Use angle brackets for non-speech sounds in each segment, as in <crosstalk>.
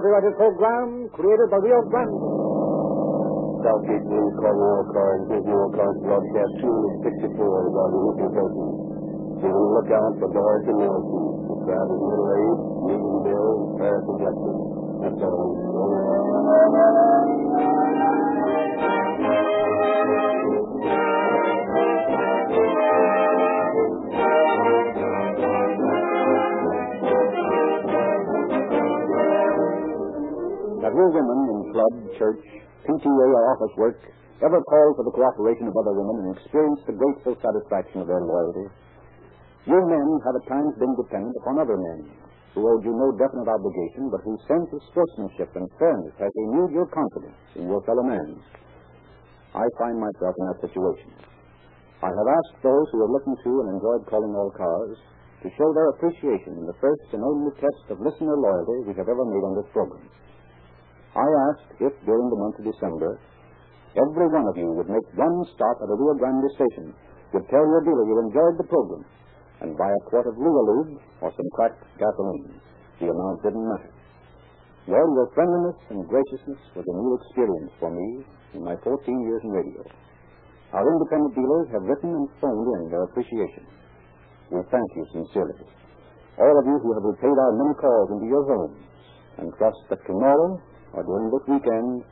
copyrighted program created by Rio Grande. Southgate News calling all cars. Disney all cars broadcast 264 regarding missing persons. Be on the lookout for Doris and Nelson. The crowd is middle-aged, medium build, fair complexion. That's all. Have you women in club, church, PTA, or office work ever called for the cooperation of other women and experienced the grateful satisfaction of their loyalty? You men have at times been dependent upon other men who owed you no definite obligation, but whose sense of sportsmanship and fairness has renewed your confidence in your fellow men. I find myself in that situation. I have asked those who have listened to and enjoyed calling all cars to show their appreciation in the first and only test of listener loyalty we have ever made on this program. I asked if during the month of December every one of you would make one stop at a Rio Grande station, would tell your dealer you enjoyed the program, and buy a quart of Lube or some cracked gasoline. The amount didn't matter. Well, your friendliness and graciousness was a new experience for me in my 14 years in radio. Our independent dealers have written and phoned in their appreciation. We thank you sincerely. All of you who have repaid our many calls into your homes and trust that tomorrow or during this weekend,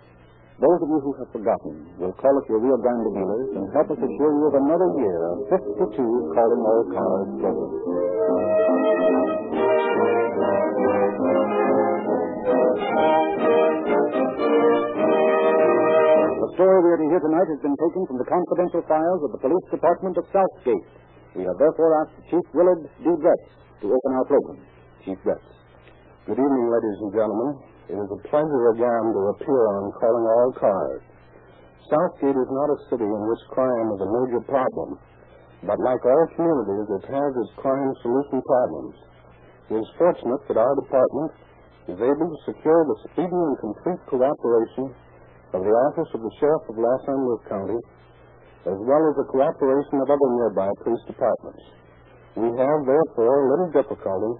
those of you who have forgotten will call at your Rio Grande dealers and help us assure you of another year of 52 calling all cars. The story we are to hear tonight has been taken from the confidential files of the Police Department of Southgate. We have therefore asked Chief Willard D. Dretz to open our program. Chief Dretz. Good evening, ladies and gentlemen. It is a pleasure again to appear on Calling All Cars. Southgate is not a city in which crime is a major problem, but like all communities, it has its crime solution problems. It is fortunate that our department is able to secure the speedy and complete cooperation of the Office of the Sheriff of Los Angeles County, as well as the cooperation of other nearby police departments. We have, therefore, little difficulty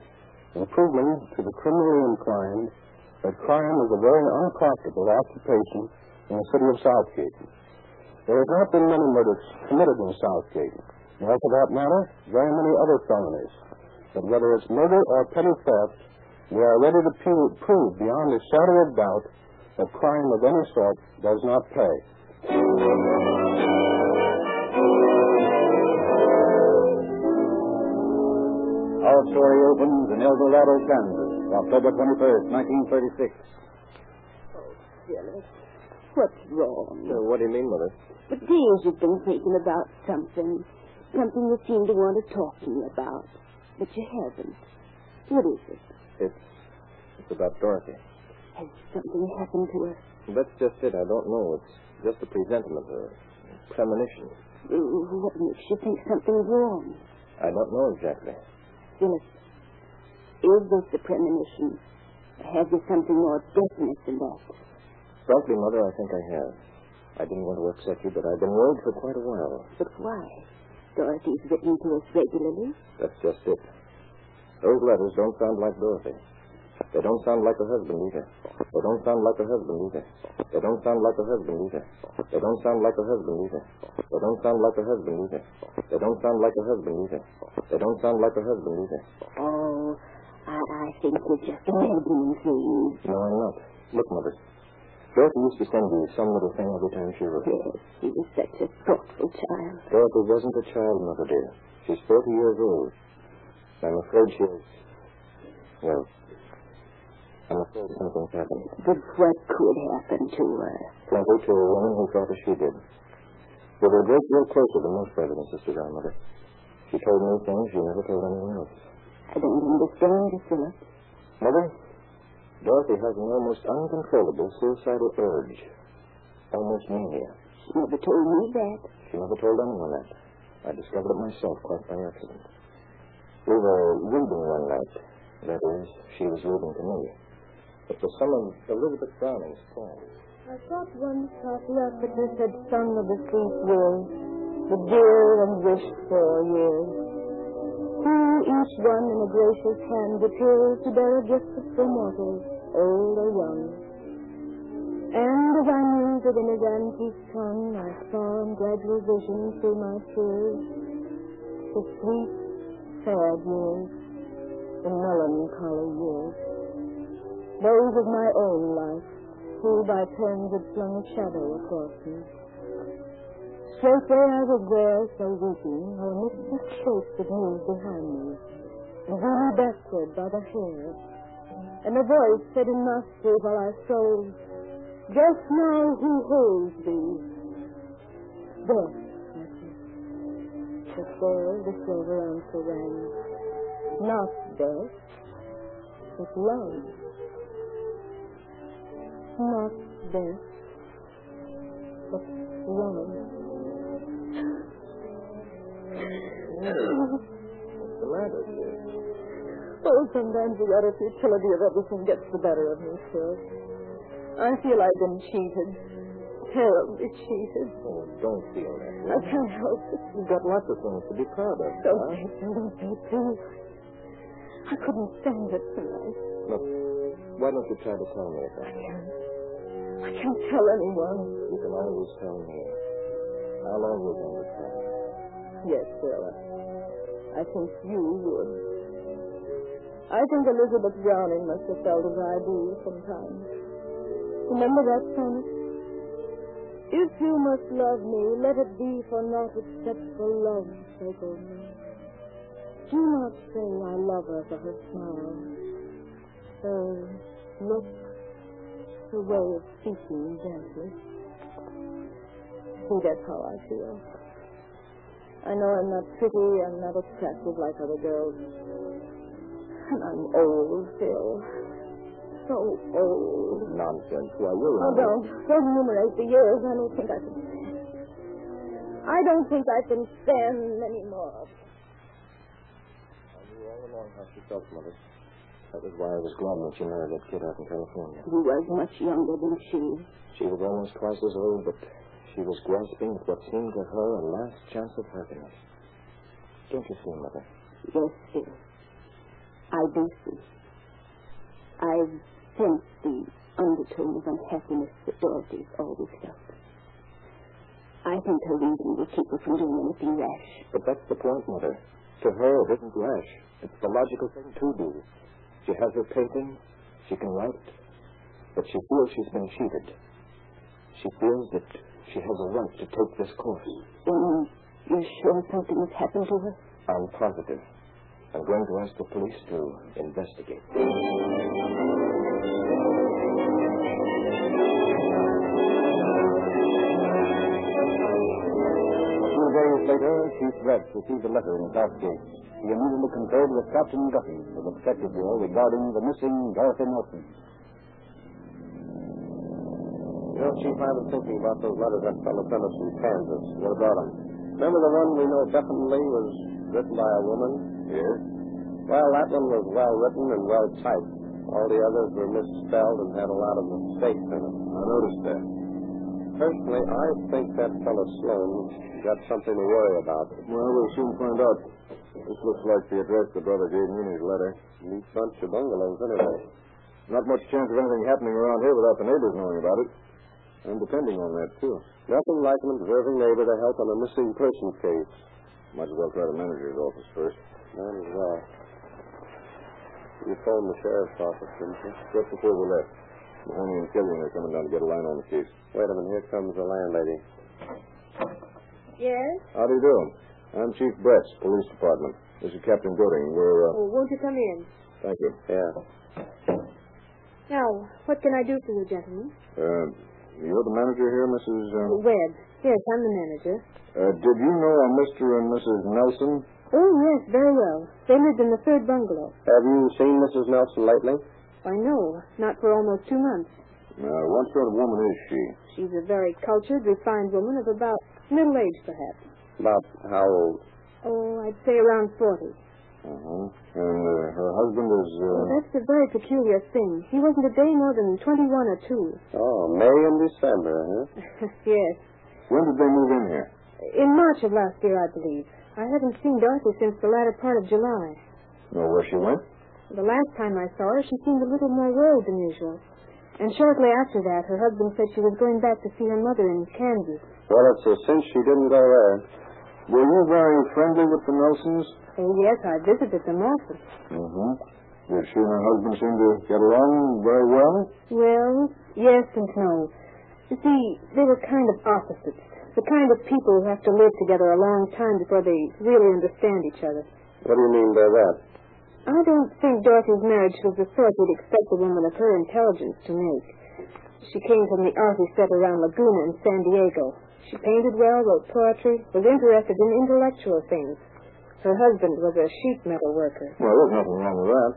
in proving to the criminally inclined that crime is a very unprofitable occupation in the city of Southgate. There have not been many murders committed in Southgate, nor for that matter, very many other felonies. But whether it's murder or petty theft, we are ready to prove beyond a shadow of doubt that crime of any sort does not pay. Our story opens in El Dorado, Kansas, October 21st, 1936. Oh, Philip, what's wrong? Uh, what do you mean, Mother? For days you've been thinking about something. Something you seem to want to talk to me about. But you haven't. What is it? It's, it's about Dorothy. Has something happened to her? That's just it. I don't know. It's just a presentiment, a premonition. Uh, What makes you think something's wrong? I don't know exactly. Philip, is this a premonition? Have you something more definite than that? Frankly, Mother, I think I have. I didn't want to upset you, but I've been worried for quite a while. But why? Dorothy's written to us regularly. That's just it. Those letters don't sound like Dorothy. They don't sound like her husband either. They don't sound like her husband either. They don't sound like her husband either. They don't sound like her husband either. They don't sound like her husband either. They don't sound like her husband either. They don't sound like her husband either. Oh, I, think you're just imagining things. No, I'm not. Look, Mother. Dorothy used to send you some little thing every time she wrote. Yes, she was such a thoughtful child. Dorothy wasn't a child, Mother dear. She's 40 years old. I'm afraid she is. Well, I'm afraid something's happened. But what could happen to her? Plenty to a woman who thought as she did. Were a great deal closer than most brothers and sisters are, Mother. She told me things she never told anyone else. I don't understand you, Philip. Mother, Dorothy has an almost uncontrollable suicidal urge. Almost mania. She never told me that. She never told anyone that. I discovered it myself quite by accident. We were reading one night. That is, she was reading to me. It was some of Elizabeth Browning's poems. I thought once how Theocritus had sung of the sweet years, the dear and wished for years, each one in a gracious hand appears to bear a gift of so mortals, old or young. And as I mused within his antique tongue, I saw in gradual vision through my tears the sweet, sad years, the melancholy years, those of my own life, who by turns had flung a shadow across me. Straight where I was there, so weeping, her the shape that moved behind me, and drew me backward by the hair. And a voice said in my sleep while I froze, Just now who holds thee? Death, I said. But there the silver answer rang. Not death, but love. Not death, but love. What's the matter, dear? Oh, sometimes the utter futility of everything gets the better of me, sir. I feel I've been cheated. Terribly cheated. Oh, don't feel that way. I can't help it. You've got lots of things to be proud of. Don't huh? say so, don't say it, please. I couldn't stand it tonight. Look, why don't you try to tell me about it? can't. I can't tell anyone. You can always tell me. I'll always understand. Yes, Sarah. I think you would. I think Elizabeth Browning must have felt as I do sometimes. Remember that sonnet? If you must love me, let it be for naught except for love's sake only. Do not say I love her for her smile, her look, her way of speaking gently. See, that's how I feel. I know I'm not pretty, I'm not attractive like other girls. And I'm old, Phil. So old. Nonsense. Why, you're Oh, don't. Don't enumerate the years. I don't think I can stand. I don't think I can stand any more. I knew all along how she felt, Mother. That was why I was glad when she married that kid out in California. He was much younger than she. She was almost twice as old, but she was grasping at what seemed to her a last chance of happiness. Don't you see, Mother? Yes, Phil. I do see. I've sensed the undertone of unhappiness that Dorothy's always felt. I think her reason will keep her from doing anything rash. But that's the point, Mother. To her, it isn't rash. It's the logical thing to do. She has her painting. She can write. But she feels she's been cheated. She feels that she has a right to take this course. Then you're sure something has happened to her? I'm positive. I'm going to ask the police to investigate. A few days later, Chief Brett received a letter in Southgate. He immediately conferred with Captain Guffey the Detective Bureau regarding the missing Dorothy Nelson. You know, Chief, I was thinking about those letters that fellow sent us from Kansas. What about them? Remember the one we know definitely was written by a woman? Yes. Well, that one was well written and well typed. All the others were misspelled and had a lot of mistakes in them. I noticed that. Personally, I think that fellow Sloan got something to worry about. Well, we'll soon find out. This looks like the address the brother gave me in his letter. Neat bunch of bungalows, anyway. Not much chance of anything happening around here without the neighbors knowing about it. I'm depending on that, too. Nothing like an observing neighbor to help on a missing person case. Might as well try the manager's office first. Might as well. You phoned the sheriff's office, didn't you? Just before we left. Mahoney and Killian are coming down to get a line on the case. Wait a minute, here comes the landlady. Yes? How do you do? I'm Chief Bretz, Police Department. This is Captain Gooding. We're, uh... Oh, won't you come in? Thank you. Yeah. Now, what can I do for you, gentlemen? Uh, you're the manager here, Mrs. Uh, Webb. Yes, I'm the manager. uh, did you know a Mr. and Mrs. Nelson? Oh, yes, very well. They lived in the third bungalow. Have you seen Mrs. Nelson lately? I know. Not for almost two months. Uh, what sort of woman is she? She's a very cultured, refined woman of about middle age, perhaps. About how old? Oh, I'd say around 40. Uh-huh. And uh, her husband is, uh... Oh, that's a very peculiar thing. He wasn't a day more than 21 or 2. Oh, May and December, huh? <laughs> yes. When did they move in here? In March of last year, I believe. I haven't seen Dorothy since the latter part of July. Know where she went? The last time I saw her, she seemed a little more worried than usual. And shortly after that, her husband said she was going back to see her mother in Kansas. Well, it's a cinch she didn't go there. Were you very friendly with the Nelsons? Oh, yes, I visited them often. Mm-hmm. Did she and her husband seem to get along very well? Well, yes and no. You see, they were kind of opposites. The kind of people who have to live together a long time before they really understand each other. What do you mean by that? I don't think Dorothy's marriage was the sort you'd expect a woman of her intelligence to make. She came from the arty set around Laguna in San Diego. She painted well, wrote poetry, was interested in intellectual things. Her husband was a sheet metal worker. Well, there's nothing wrong with that.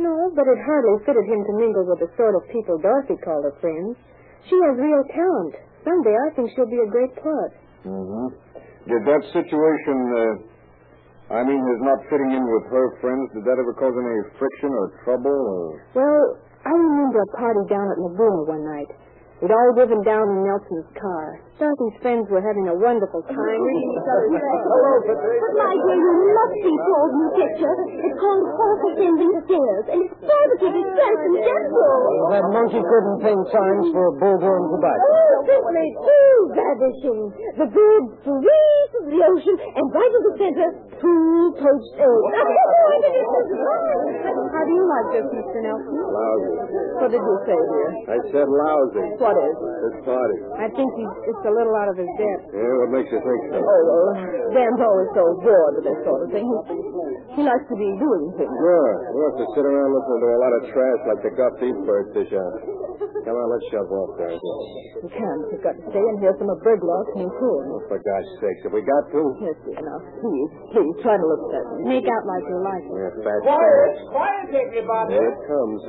No, but it hardly fitted him to mingle with the sort of people Dorothy called her friends. She has real talent. Someday I think she'll be a great plus. Mm-hmm. Did that situation, uh, I mean, his not fitting in with her friends, did that ever cause any friction or trouble? Or... Well, I remember a party down at Laguna one night. We'd all driven down in Nelson's car. Dorothy's friends were having a wonderful time reading each other's But, my dear, you must see Paul's new picture. It's called Horse Ascending Stairs, and it's positively French and gentle. That monkey couldn't paint signs for a Bull Durham tobacco. Oh, simply too ravishing. The bird free of the ocean, and right in the center, two poached eggs. How do you like this, Mr. Nelson? Lousy. What did you say, dear? I said lousy. What is? This party. I think he's just a little out of his depth. Yeah, what makes you think so? Oh, well, Dan's always so bored with this sort of thing. He, he likes to be doing things. Yeah, he have to sit around listening to a lot of trash like the Guff Beef Birds dish out. Come on, let's shove off, guys. You can. You've got to stay and hear some of Berglock's new tune. Oh, for God's sake, have we got to? Yes, dear, now, please, please, try to look at Make out like you like it. Yeah, fat Quiet, quiet, everybody. Here it comes.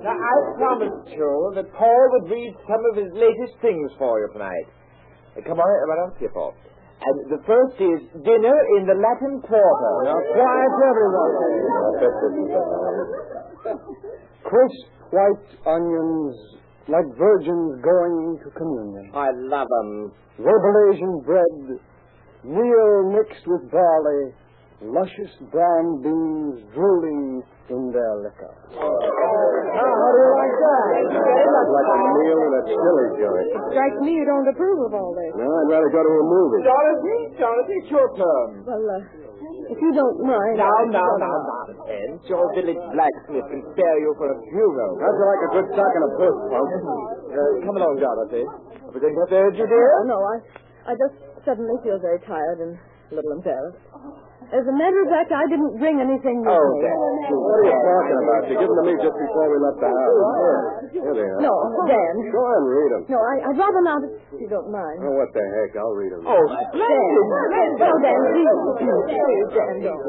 Now, I promised you that Paul would read some of his latest things for you tonight. Uh, come on, right on here, Paul. And the first is Dinner in the Latin Quarter. Now, quiet, everyone. Crisp white onions like virgins going to communion. I love 'em. Verbal Asian bread, meal mixed with barley, luscious brown beans drooling in their liquor. Now, how do you like that? Like a meal in a chili joint. Strikes me you don't approve of all this. No, I'd rather go to a movie. Dorothy, Dorothy, it's your turn. Well, uh, if you don't mind. Now, I'll- now, now, nonsense. Your village blacksmith can spare you for a funeral. How'd like a good sock and a puss, punk? Uh, come along, Dorothy. Are we going to bed, you dear? Oh, no, I, I just suddenly feel very tired and a little embarrassed. As a matter of fact, I didn't bring anything with Oh, me. Dan. What are you talking about? You give them to me just before we left the house. Here they are. No, Dan. Go on, read them. No, I, I'd rather not if you don't mind. Oh, what the heck? I'll read them. Oh, Dan. splendid. No, Dan, please. Please, Dan, don't.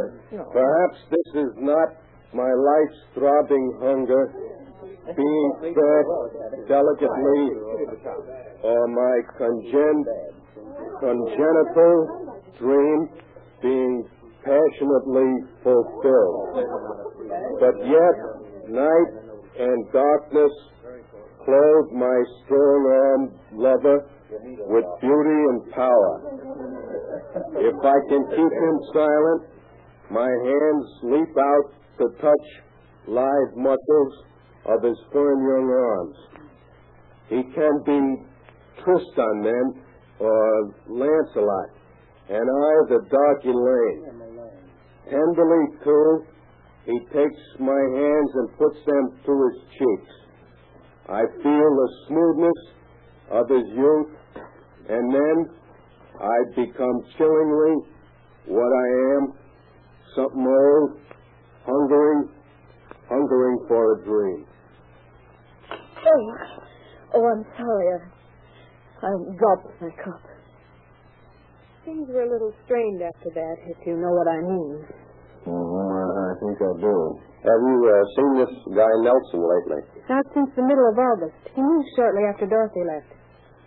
Perhaps this is not my life's throbbing hunger, being fed delicately, or my congen- congenital dream being passionately fulfilled. But yet, night and darkness clothe my strong-armed lover with beauty and power. If I can keep him silent, my hands leap out to touch live muscles of his firm young arms. He can be Tristan then, or Lancelot, and I the dark Elaine. Tenderly, too, he takes my hands and puts them to his cheeks. I feel the smoothness of his youth, and then I become chillingly what I am, something old, hungering, hungering for a dream. Oh, oh, I'm sorry. I, I dropped my cup. Things were a little strained after that, if you know what I mean. Mm-hmm, I think I do. Have you uh, seen this guy Nelson lately? Not since the middle of August. He moved shortly after Dorothy left.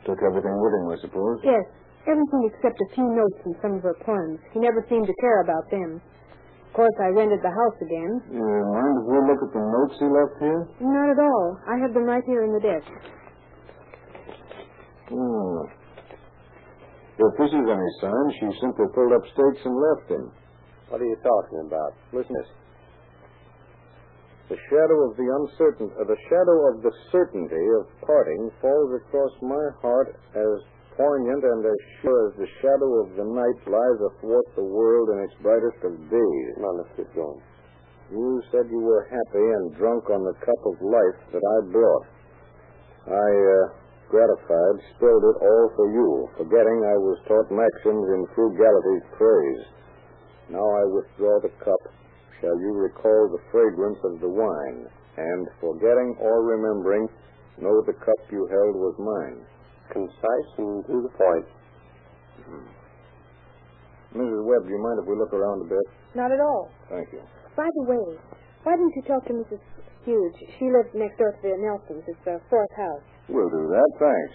Took everything with him, I suppose. Yes, everything except a few notes and some of her poems. He never seemed to care about them. Of course, I rented the house again. You mind if we look at the notes he left here? Not at all. I have them right here in the desk. Hmm. If this is any sign, she simply pulled up stakes and left him. What are you talking about? Listen. this. The shadow of the uncertain, uh, the shadow of the certainty of parting falls across my heart as poignant and as sure as the shadow of the night lies athwart the world in its brightest of days. On, let's get going. You said you were happy and drunk on the cup of life that I brought. I, uh, gratified, spilled it all for you, forgetting I was taught maxims in frugality's praise. Now I withdraw the cup. Shall you recall the fragrance of the wine, and, forgetting or remembering, know the cup you held was mine? Concise and to the point. Hmm. Mrs. Webb, do you mind if we look around a bit? Not at all. Thank you. By the way, why didn't you talk to Mrs. Hughes? She lives next door to the Nelsons. It's the fourth house. We'll do that. Thanks.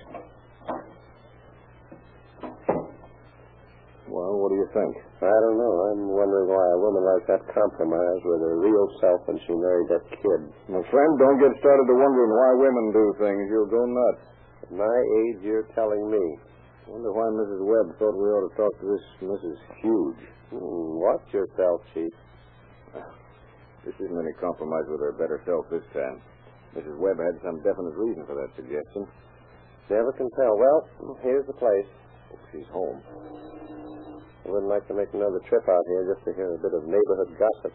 Well, what do you think? I don't know. I'm wondering why a woman like that compromised with her real self when she married that kid. My friend, don't get started to wondering why women do things. You'll go nuts. At my age, you're telling me. Wonder why Mrs. Webb thought we ought to talk to this Mrs. Hughes. Hmm, watch yourself, Chief. This isn't any compromise with her better self this time. Mrs. Webb had some definite reason for that suggestion. Never can tell. Well, here's the place. Oh, she's home. I wouldn't like to make another trip out here just to hear a bit of neighborhood gossip.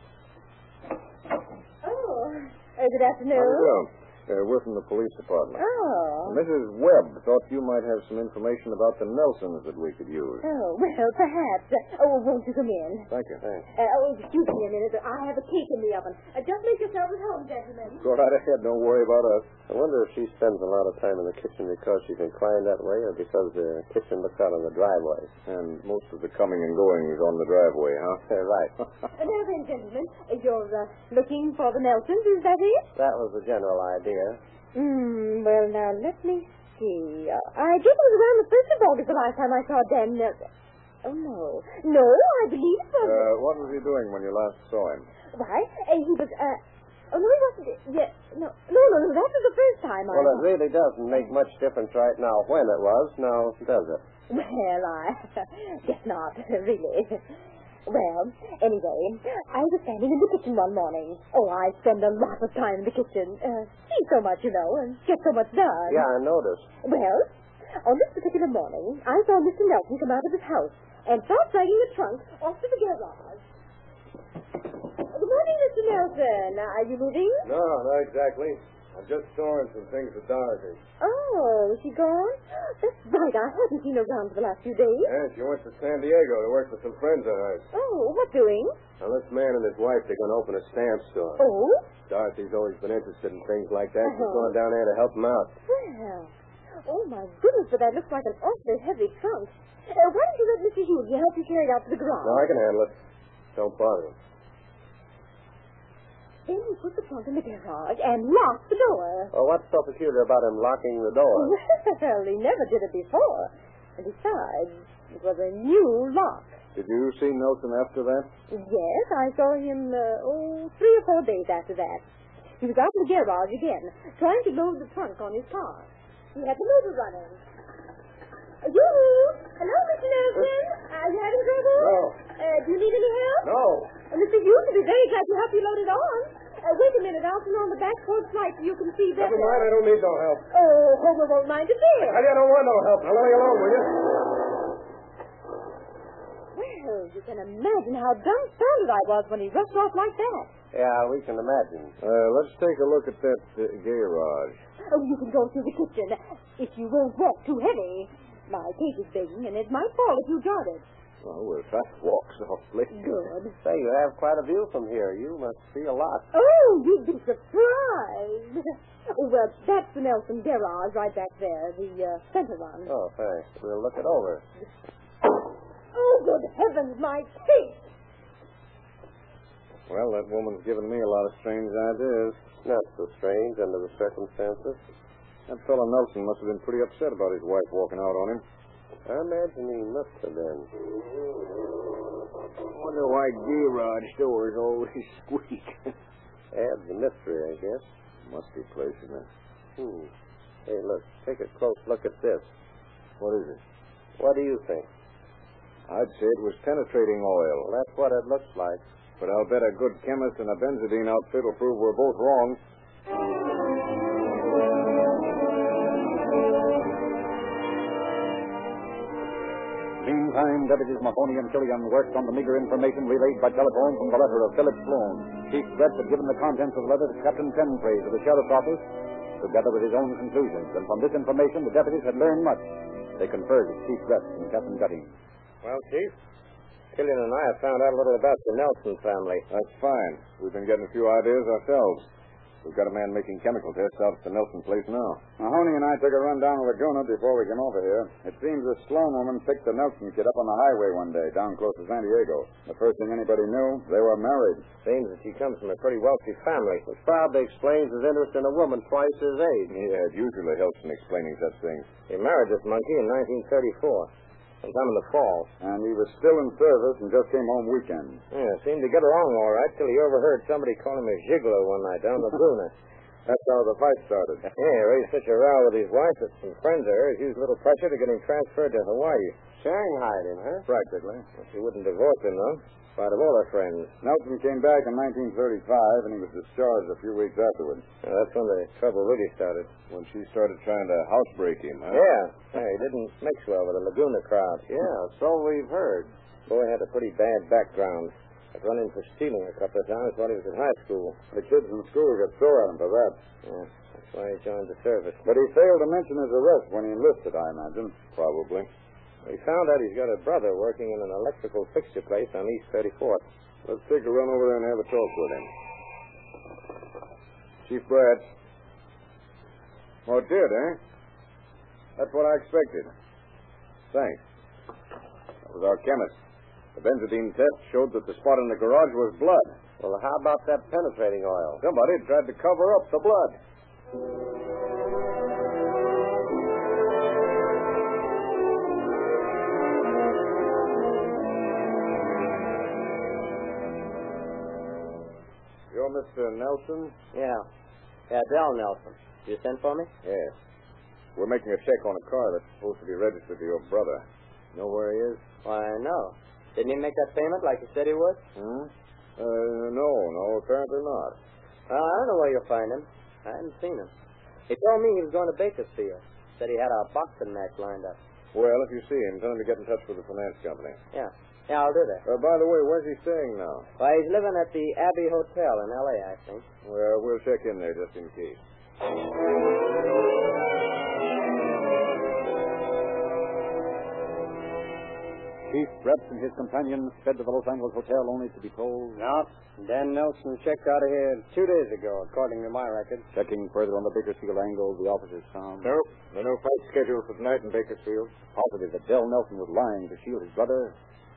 Oh, uh, good afternoon. How do you do? Uh, we're from the police department. Oh. Mrs. Webb thought you might have some information about the Nelsons that we could use. Oh, well, perhaps. Uh, oh, won't you come in? Thank you. Thanks. Uh, oh, excuse me a minute. I have a cake in the oven. Uh, just make yourselves at home, gentlemen. Go right ahead. Don't worry about us. I wonder if she spends a lot of time in the kitchen because she's inclined that way or because the kitchen looks out on the driveway. And most of the coming and going is on the driveway, huh? <laughs> right. Uh, now then, gentlemen, uh, you're uh, looking for the Nelsons, is that it? That was the general idea. Hmm, well, now, let me see. Uh, I guess it was around the 1st of August the last time I saw Dan. Uh, oh, no. No, I believe it was. Uh, what was he doing when you last saw him? Why? Uh, he was, uh... Oh, no, he wasn't. Yeah, no, no, no, no. That was the first time I... Well, it really doesn't make much difference right now when it was, now does it? Well, I <laughs> guess not, <laughs> really. Well, anyway, I was standing in the kitchen one morning. Oh, I spend a lot of time in the kitchen. Uh, see so much, you know, and get so much done. Yeah, I noticed. Well, on this particular morning, I saw Mr. Nelson come out of his house and start dragging a trunk off to the garage. Good morning, Mr. Nelson. Are you moving? No, not exactly. I'm just storing some things for Dorothy. Oh, is she gone? That's right. I haven't seen her around for the last few days. Yeah, she went to San Diego to work for some friends of hers. Oh, what doing? Now, this man and his wife, they're going to open a stamp store. Oh? Dorothy's always been interested in things like that. She's Uh-huh. going down there to help them out. Well, oh my goodness, but that looks like an awfully heavy trunk. Uh, why don't you let Mr. Hughes help you carry it out to the garage? No, I can handle it. Don't bother him. Then he put the trunk in the garage and locked the door. Well, what's so peculiar about him locking the door? <laughs> Well, he never did it before. And besides, it was a new lock. Did you see Nelson after that? Yes, I saw him, uh, oh, three or four days after that. He was out in the garage again, trying to load the trunk on his car. He had the motor running. Uh, Yoo-hoo! Hello, Mr. Nelson. Are you having trouble? No. Uh, do you need any help? No. Uh, Mr. Hughes will be very glad to help you load it on. Uh, wait a minute. I'll turn on the back porch light so you can see better. Never mind. I don't need no help. Oh, Homer won't mind a bit. I don't want no help. Now let me alone, will you? Well, you can imagine how dumbfounded I was when he rushed off like that. Yeah, we can imagine. Uh, let's take a look at that uh, garage. Oh, you can go through the kitchen. If you won't walk too heavy. My cake is baking, and it might fall if you jar it. Well, we'll try to walk softly. Good. Say, you have quite a view from here. You must see a lot. Oh, you'd be surprised. Oh, <laughs> well, that's the Nelson garage right back there, the uh, center one. Oh, thanks. We'll look it over. Oh, good heavens, my cake! Well, that woman's given me a lot of strange ideas. Not so strange under the circumstances. That fellow Nelson must have been pretty upset about his wife walking out on him. I imagine he must have been. Wonder why garage doors always squeak. Adds the mystery, I guess. Must be placing it. Hmm. Hey, look. Take a close look at this. What is it? What do you think? I'd say it was penetrating oil. Well, that's what it looks like. But I'll bet a good chemist and a benzidine outfit will prove we're both wrong. Meantime, Deputies Mahoney and Killian worked on the meager information relayed by telephone from the letter of Philip Sloan. Chief Brett had given the contents of the letter to Captain Penpraise of the Sheriff's Office, together with his own conclusions. And from this information, the deputies had learned much. They conferred with Chief Brett and Captain Gutting. Well, Chief, Killian and I have found out a little about the Nelson family. That's fine. We've been getting a few ideas ourselves. We've got a man making chemical tests out at the Nelson place now. Mahoney and I took a run down to Laguna before we came over here. It seems the Sloan woman picked the Nelson kid up on the highway one day down close to San Diego. The first thing anybody knew, they were married. Seems that she comes from a pretty wealthy family, which probably explains his interest in a woman twice his age. Yeah, it usually helps in explaining such things. He married this monkey in 1934, sometime in the fall. And he was still in service and just came home weekend. Yeah, seemed to get along all right till he overheard somebody call him a gigolo one night down the <laughs> Laguna. That's how the fight started. Yeah, he raised such a row with his wife that some friends of hers used a little pressure to get him transferred to Hawaii. Shanghai him, huh? Practically. Well, she wouldn't divorce him, though, spite of all her friends. Nelson came back in 1935, and he was discharged a few weeks afterward. Yeah, that's when the trouble really started. When she started trying to housebreak him, huh? Yeah. yeah, he didn't mix well with the Laguna crowd. Yeah, so we've heard. Boy had a pretty bad background. I'd run in for stealing a couple of times while he was in high school. The kids in school got sore at him for that. Yeah, that's why he joined the service. But he failed to mention his arrest when he enlisted, I imagine. Probably. We found out he's got a brother working in an electrical fixture place on East 34th. Let's take a run over there and have a talk with him. Chief Brad. Oh, it did, eh? That's what I expected. Thanks. That was our chemist. The benzidine test showed that the spot in the garage was blood. Well, how about that penetrating oil? Somebody tried to cover up the blood. Mr. Nelson? Yeah. Yeah, Dell Nelson. You sent for me? Yes. We're making a check on a car that's supposed to be registered to your brother. Know where he is? Why, no. Didn't he make that payment like he said he would? Hmm? Uh, no, no, apparently not. Uh, I don't know where you'll find him. I haven't seen him. He told me he was going to Bakersfield. Said he had a boxing match lined up. Well, if you see him, tell him to get in touch with the finance company. Yeah. Yeah, I'll do that. Uh, by the way, where's he staying now? Why, he's living at the Abbey Hotel in L.A., I think. Well, we'll check in there just in case. Chief Brett and his companions sped to the Los Angeles Hotel only to be told. No. Dan Nelson checked out of here two days ago, according to my record. Checking further on the Bakersfield angle, the officers found. Nope. No, no fight scheduled for tonight in Bakersfield. Positive that Dell Nelson was lying to shield his brother.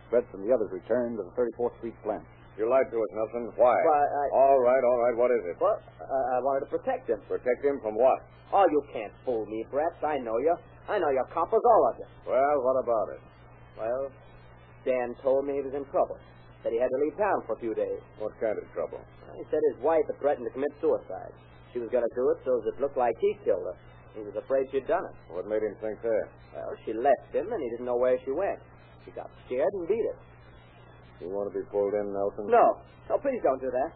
Brett and the others returned to the 34th Street plant. You lied to us, Nelson. Why? Why, I... All right, all right. What is it? What? Uh, I wanted to protect him. Protect him from what? Oh, you can't fool me, Brett. I know you. I know you're coppers, all of you. Well, what about it? Well, Dan told me he was in trouble. Said he had to leave town for a few days. What kind of trouble? He said his wife had threatened to commit suicide. She was going to do it so as it looked like he killed her. He was afraid she'd done it. What made him think that? Well, she left him, and he didn't know where she went. She got scared and beat it. You want to be pulled in, Nelson? No. No, please don't do that.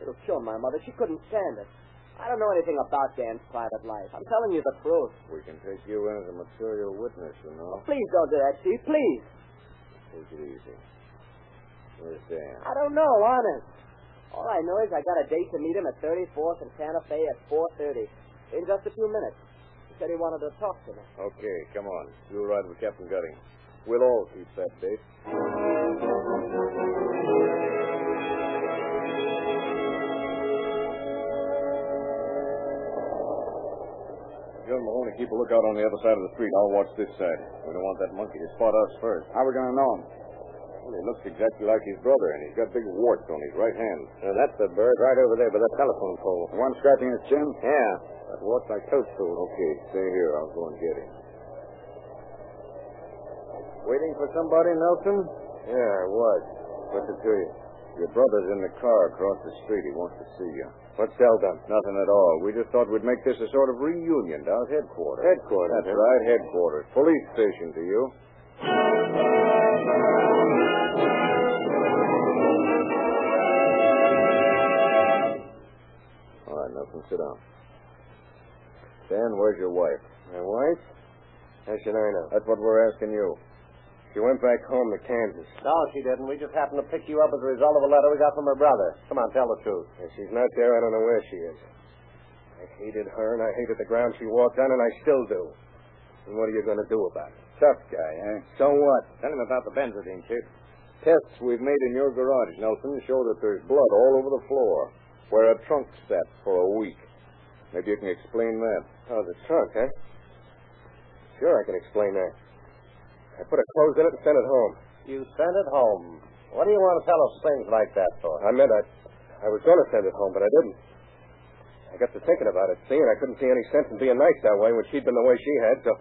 It'll kill my mother. She couldn't stand it. I don't know anything about Dan's private life. I'm telling you the truth. We can take you in as a material witness, you know. Please don't do that, Chief. Please. Take it easy. Where's Dan? I don't know, honest. All I know is I got a date to meet him at 34th and Santa Fe at 4.30. In just a few minutes. He said he wanted to talk to me. Okay, come on. You'll ride with Captain Gutting. We'll all keep that date. You'll Mahoney, keep a lookout on the other side of the street. I'll watch this side. We don't want that monkey to spot us first. How are we going to know him? Well, he looks exactly like his brother, and he's got big warts on his right hand. Now, that's the bird right over there by the telephone pole. The one scratching his chin? Yeah. That wart's like toadstool. Okay, stay here. I'll go and get him. Waiting for somebody, Nelson? Yeah, I was. What's it to you? Your brother's in the car across the street. He wants to see you. What's Dell done? Nothing at all. We just thought we'd make this a sort of reunion down at headquarters. Headquarters? That's right, headquarters. Police station to you. All right, Nelson, sit down. Dan, where's your wife? My wife? How should I know? That's what we're asking you. She went back home to Kansas. No, she didn't. We just happened to pick you up as a result of a letter we got from her brother. Come on, tell the truth. If she's not there, I don't know where she is. I hated her and I hated the ground she walked on, and I still do. And what are you going to do about it? Tough guy, eh? So what? Tell him about the benzidine, Chief. Tests we've made in your garage, Nelson, show that there's blood all over the floor where a trunk sat for a week. Maybe you can explain that. Oh, the trunk, huh? Sure, I can explain that. I put a clothes in it and sent it home. You sent it home. What do you want to tell us things like that for? I meant I, I was going to send it home, but I didn't. I got to thinking about it, see, and I couldn't see any sense in being nice that way when she'd been the way she had, so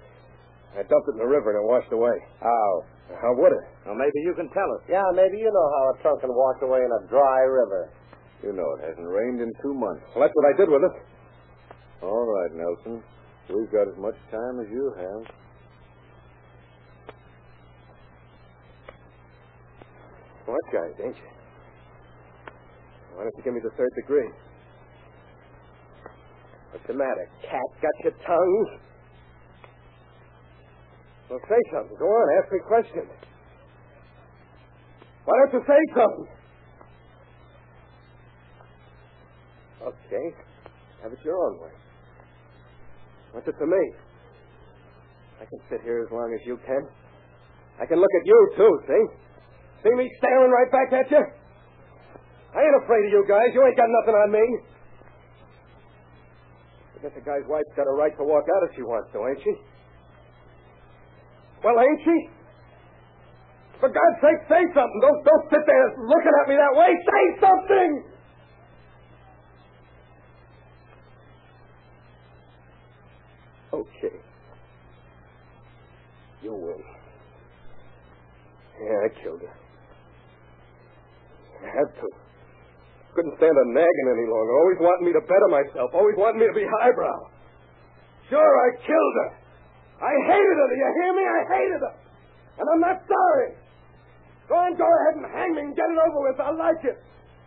I dumped it in the river and it washed away. How? How would it? Well, maybe you can tell us. Yeah, maybe you know how a trunk can wash away in a dry river. You know it hasn't rained in two months. Well, that's what I did with it. All right, Nelson. We've got as much time as you have. Smart guys, ain't you? Why don't you give me the third degree? What's the matter? Cat got your tongue? Well, say something. Go on, ask me questions. Why don't you say something? Okay. Have it your own way. What's it to me? I can sit here as long as you can. I can look at you, too, see? See me staring right back at you? I ain't afraid of you guys. You ain't got nothing on me. I guess a guy's wife's got a right to walk out if she wants to, ain't she? Well, ain't she? For God's sake, say something. Don't, don't sit there looking at me that way. Say something! Okay. You win. Yeah, I killed her. Had to. Couldn't stand her nagging any longer. Always wanting me to better myself. Always wanting me to be highbrow. Sure, I killed her. I hated her. Do you hear me? I hated her. And I'm not sorry. Go on, go ahead and hang me and get it over with. I like it.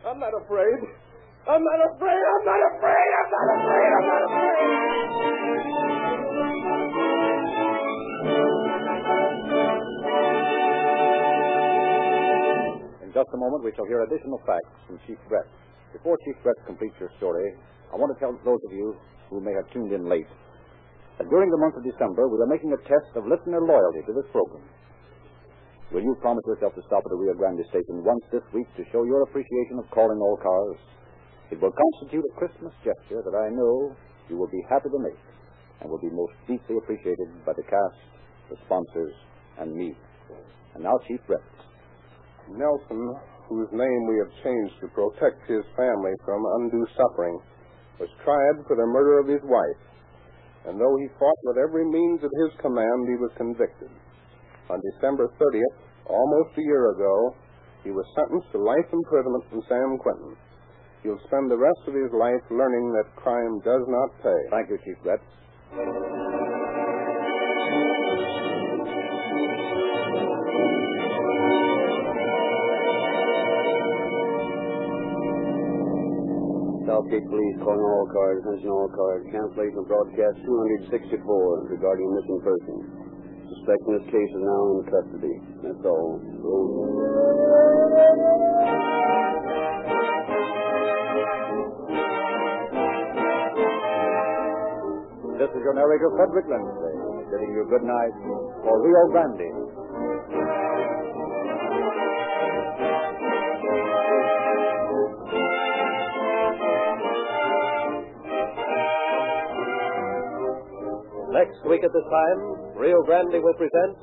I'm not afraid. I'm not afraid. I'm not afraid. I'm not afraid. I'm not afraid. Just a moment, we shall hear additional facts from Chief Brett. Before Chief Brett completes your story, I want to tell those of you who may have tuned in late that during the month of December, we are making a test of listener loyalty to this program. Will you promise yourself to stop at the Rio Grande station once this week to show your appreciation of calling all cars? It will constitute a Christmas gesture that I know you will be happy to make and will be most deeply appreciated by the cast, the sponsors, and me. And now, Chief Brett. Nelson, whose name we have changed to protect his family from undue suffering, was tried for the murder of his wife. And though he fought with every means at his command, he was convicted. On December 30th, almost a year ago, he was sentenced to life imprisonment in San Quentin. He'll spend the rest of his life learning that crime does not pay. Thank you, Chief Brett. Southgate Police calling all cars, attention all cars. Cancellation of broadcast 264 regarding missing person. Suspect in this case is now in custody. That's all. This is your narrator, Frederick Lindsley, bidding you good night for Rio Grande. Next week at this time, Rio Grande will present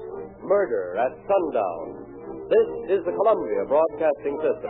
Murder at Sundown. This is the Columbia Broadcasting System.